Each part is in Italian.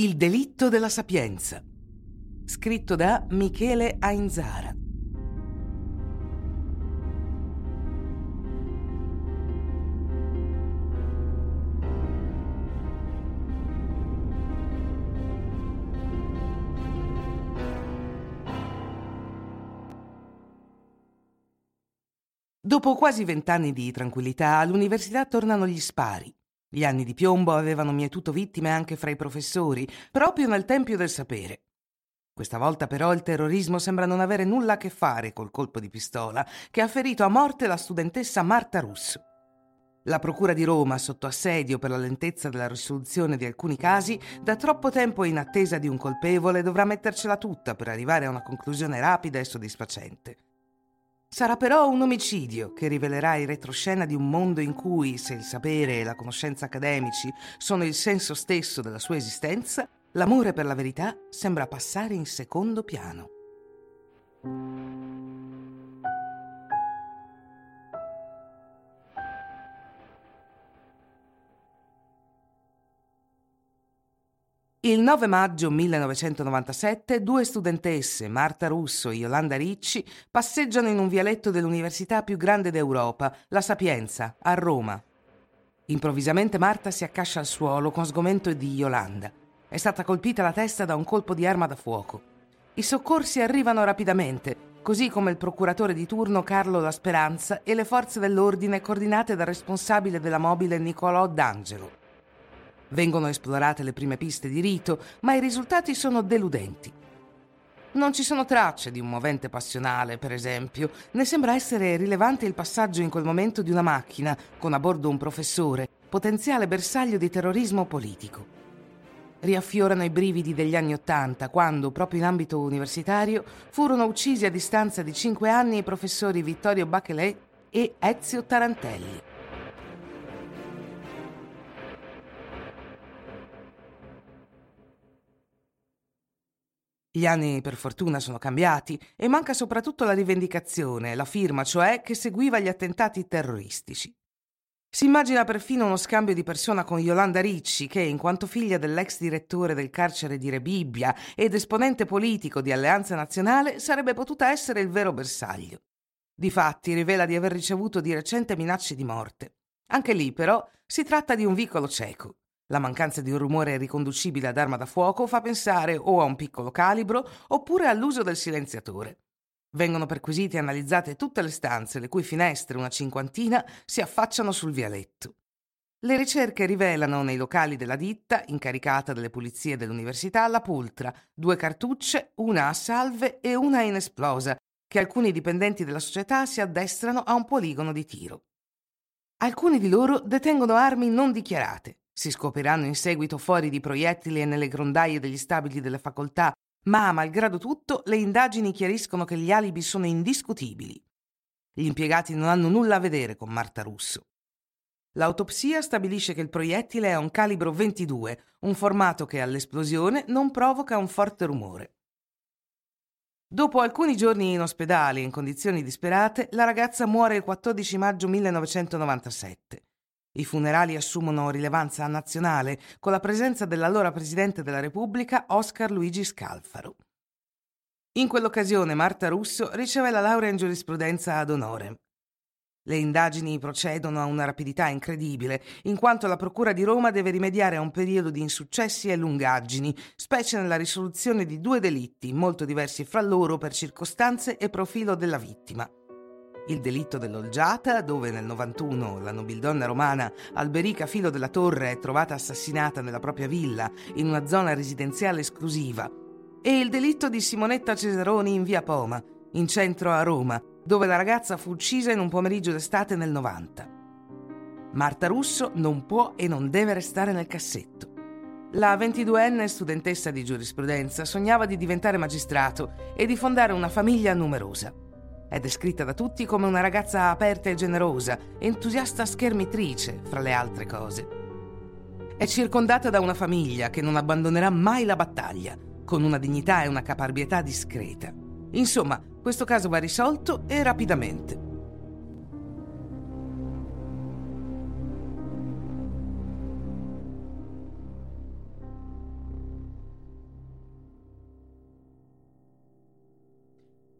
Il delitto della sapienza. Scritto da Michele Ainzara. Dopo quasi vent'anni di tranquillità, all'università tornano gli spari. Gli anni di piombo avevano mietuto vittime anche fra i professori, proprio nel Tempio del Sapere. Questa volta però il terrorismo sembra non avere nulla a che fare col colpo di pistola che ha ferito a morte la studentessa Marta Russo. La Procura di Roma, sotto assedio per la lentezza della risoluzione di alcuni casi, da troppo tempo in attesa di un colpevole dovrà mettercela tutta per arrivare a una conclusione rapida e soddisfacente. Sarà però un omicidio che rivelerà il retroscena di un mondo in cui, se il sapere e la conoscenza accademici sono il senso stesso della sua esistenza, l'amore per la verità sembra passare in secondo piano. Il 9 maggio 1997 due studentesse, Marta Russo e Yolanda Ricci, passeggiano in un vialetto dell'università più grande d'Europa, La Sapienza, a Roma. Improvvisamente Marta si accascia al suolo con sgomento di Yolanda. È stata colpita la testa da un colpo di arma da fuoco. I soccorsi arrivano rapidamente, così come il procuratore di turno Carlo La Speranza e le forze dell'ordine coordinate dal responsabile della mobile Nicolò D'Angelo. Vengono esplorate le prime piste di rito, ma i risultati sono deludenti. Non ci sono tracce di un movente passionale, per esempio, né sembra essere rilevante il passaggio in quel momento di una macchina con a bordo un professore, potenziale bersaglio di terrorismo politico. Riaffiorano i brividi degli anni Ottanta, quando, proprio in ambito universitario, furono uccisi a distanza di cinque anni i professori Vittorio Bachelet e Ezio Tarantelli. Gli anni per fortuna sono cambiati e manca soprattutto la rivendicazione, la firma cioè che seguiva gli attentati terroristici. Si immagina perfino uno scambio di persona con Yolanda Ricci che, in quanto figlia dell'ex direttore del carcere di Rebibbia ed esponente politico di Alleanza Nazionale, sarebbe potuta essere il vero bersaglio. Difatti rivela di aver ricevuto di recente minacce di morte. Anche lì, però, si tratta di un vicolo cieco. La mancanza di un rumore riconducibile ad arma da fuoco fa pensare o a un piccolo calibro oppure all'uso del silenziatore. Vengono perquisite e analizzate tutte le stanze, le cui finestre, una cinquantina, si affacciano sul vialetto. Le ricerche rivelano nei locali della ditta, incaricata delle pulizie dell'università, la pultra, due cartucce, una a salve e una inesplosa, che alcuni dipendenti della società si addestrano a un poligono di tiro. Alcuni di loro detengono armi non dichiarate, si scopriranno in seguito fuori di proiettili e nelle grondaie degli stabili delle facoltà, ma, malgrado tutto, le indagini chiariscono che gli alibi sono indiscutibili. Gli impiegati non hanno nulla a vedere con Marta Russo. L'autopsia stabilisce che il proiettile è un calibro 22, un formato che all'esplosione non provoca un forte rumore. Dopo alcuni giorni in ospedale in condizioni disperate, la ragazza muore il 14 maggio 1997. I funerali assumono rilevanza nazionale con la presenza dell'allora Presidente della Repubblica Oscar Luigi Scalfaro. In quell'occasione Marta Russo riceve la laurea in giurisprudenza ad onore. Le indagini procedono a una rapidità incredibile, in quanto la Procura di Roma deve rimediare a un periodo di insuccessi e lungaggini, specie nella risoluzione di due delitti molto diversi fra loro per circostanze e profilo della vittima il delitto dell'Olgiata, dove nel 91 la nobildonna romana Alberica Filo della Torre è trovata assassinata nella propria villa in una zona residenziale esclusiva, e il delitto di Simonetta Cesaroni in via Poma, in centro a Roma, dove la ragazza fu uccisa in un pomeriggio d'estate nel 90. Marta Russo non può e non deve restare nel cassetto. La 22enne studentessa di giurisprudenza sognava di diventare magistrato e di fondare una famiglia numerosa. È descritta da tutti come una ragazza aperta e generosa, entusiasta schermitrice, fra le altre cose. È circondata da una famiglia che non abbandonerà mai la battaglia, con una dignità e una caparbietà discreta. Insomma, questo caso va risolto e rapidamente.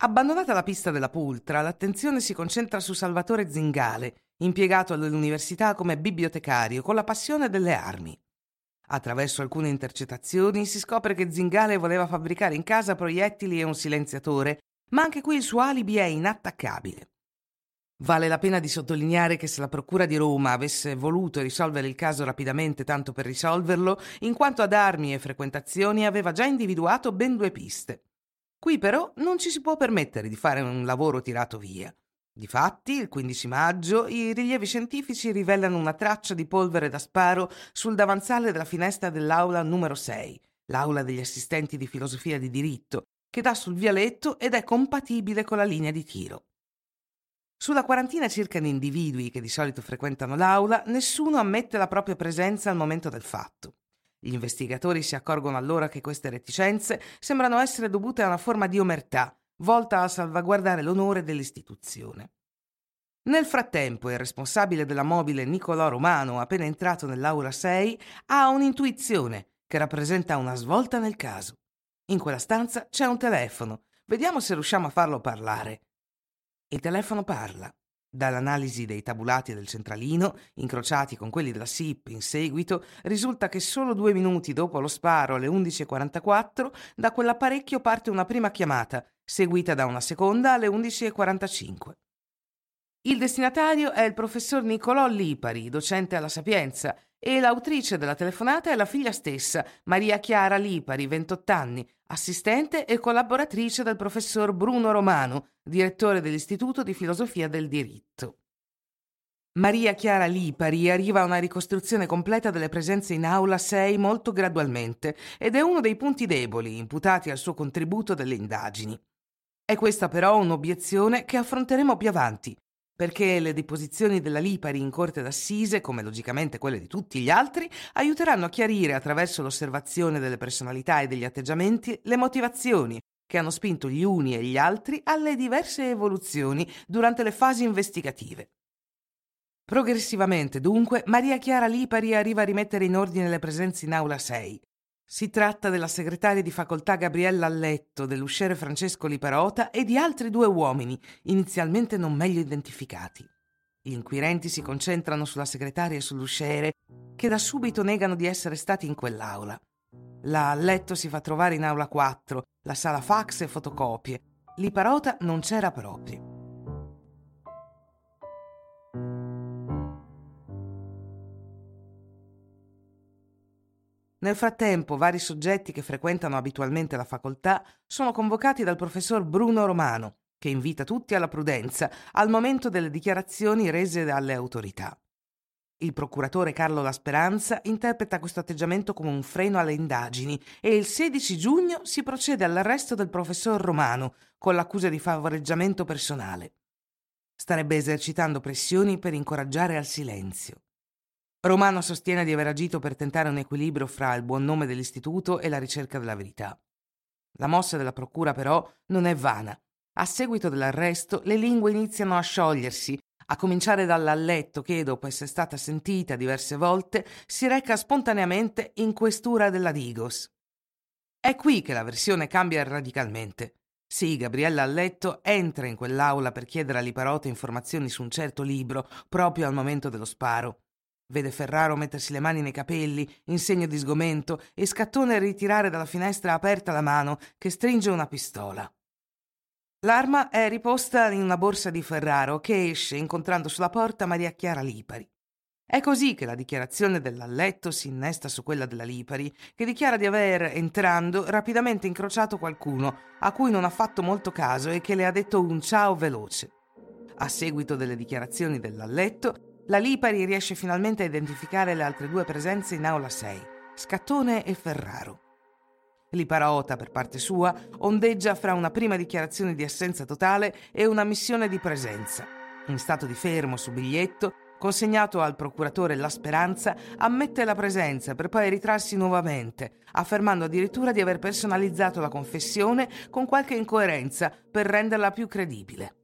Abbandonata la pista della pultra, l'attenzione si concentra su Salvatore Zingale, impiegato all'università come bibliotecario con la passione delle armi. Attraverso alcune intercettazioni si scopre che Zingale voleva fabbricare in casa proiettili e un silenziatore, ma anche qui il suo alibi è inattaccabile. Vale la pena di sottolineare che se la Procura di Roma avesse voluto risolvere il caso rapidamente tanto per risolverlo, in quanto ad armi e frequentazioni aveva già individuato ben due piste. Qui però non ci si può permettere di fare un lavoro tirato via. Difatti, il 15 maggio, i rilievi scientifici rivelano una traccia di polvere da sparo sul davanzale della finestra dell'aula numero 6, l'aula degli assistenti di filosofia di diritto, che dà sul vialetto ed è compatibile con la linea di tiro. Sulla quarantina circa di individui che di solito frequentano l'aula, nessuno ammette la propria presenza al momento del fatto. Gli investigatori si accorgono allora che queste reticenze sembrano essere dovute a una forma di omertà, volta a salvaguardare l'onore dell'istituzione. Nel frattempo il responsabile della mobile Nicolò Romano, appena entrato nell'aula 6, ha un'intuizione che rappresenta una svolta nel caso. In quella stanza c'è un telefono. Vediamo se riusciamo a farlo parlare. Il telefono parla. Dall'analisi dei tabulati del centralino, incrociati con quelli della SIP in seguito, risulta che solo due minuti dopo lo sparo alle 11.44 da quell'apparecchio parte una prima chiamata, seguita da una seconda alle 11.45. Il destinatario è il professor Niccolò Lipari, docente alla Sapienza, e l'autrice della telefonata è la figlia stessa, Maria Chiara Lipari, 28 anni, assistente e collaboratrice del professor Bruno Romano, direttore dell'Istituto di Filosofia del Diritto. Maria Chiara Lipari arriva a una ricostruzione completa delle presenze in aula 6 molto gradualmente ed è uno dei punti deboli imputati al suo contributo delle indagini. È questa però un'obiezione che affronteremo più avanti, perché le deposizioni della Lipari in corte d'assise, come logicamente quelle di tutti gli altri, aiuteranno a chiarire attraverso l'osservazione delle personalità e degli atteggiamenti le motivazioni che hanno spinto gli uni e gli altri alle diverse evoluzioni durante le fasi investigative. Progressivamente, dunque, Maria Chiara Lipari arriva a rimettere in ordine le presenze in aula 6, si tratta della segretaria di facoltà Gabriella Alletto, dell'usciere Francesco Liparota e di altri due uomini, inizialmente non meglio identificati. Gli inquirenti si concentrano sulla segretaria e sull'usciere, che da subito negano di essere stati in quell'aula. La Alletto si fa trovare in aula 4, la sala fax e fotocopie. Liparota non c'era proprio. Nel frattempo, vari soggetti che frequentano abitualmente la facoltà sono convocati dal professor Bruno Romano, che invita tutti alla prudenza al momento delle dichiarazioni rese dalle autorità. Il procuratore Carlo La Speranza interpreta questo atteggiamento come un freno alle indagini e il 16 giugno si procede all'arresto del professor Romano con l'accusa di favoreggiamento personale. Starebbe esercitando pressioni per incoraggiare al silenzio. Romano sostiene di aver agito per tentare un equilibrio fra il buon nome dell'istituto e la ricerca della verità. La mossa della procura, però, non è vana. A seguito dell'arresto, le lingue iniziano a sciogliersi, a cominciare dall'alletto che, dopo essere stata sentita diverse volte, si reca spontaneamente in questura della Digos. È qui che la versione cambia radicalmente. Sì, Gabriella Alletto entra in quell'aula per chiedere a Liparote informazioni su un certo libro proprio al momento dello sparo. Vede Ferraro mettersi le mani nei capelli, in segno di sgomento, e Scattone ritirare dalla finestra aperta la mano che stringe una pistola. L'arma è riposta in una borsa di Ferraro che esce incontrando sulla porta Maria Chiara Lipari. È così che la dichiarazione dell'alletto si innesta su quella della Lipari, che dichiara di aver, entrando, rapidamente incrociato qualcuno a cui non ha fatto molto caso e che le ha detto un ciao veloce. A seguito delle dichiarazioni dell'alletto, la Lipari riesce finalmente a identificare le altre due presenze in aula 6, Scattone e Ferraro. Liparota, per parte sua, ondeggia fra una prima dichiarazione di assenza totale e una missione di presenza. In stato di fermo su biglietto, consegnato al procuratore La Speranza, ammette la presenza per poi ritrarsi nuovamente, affermando addirittura di aver personalizzato la confessione con qualche incoerenza per renderla più credibile.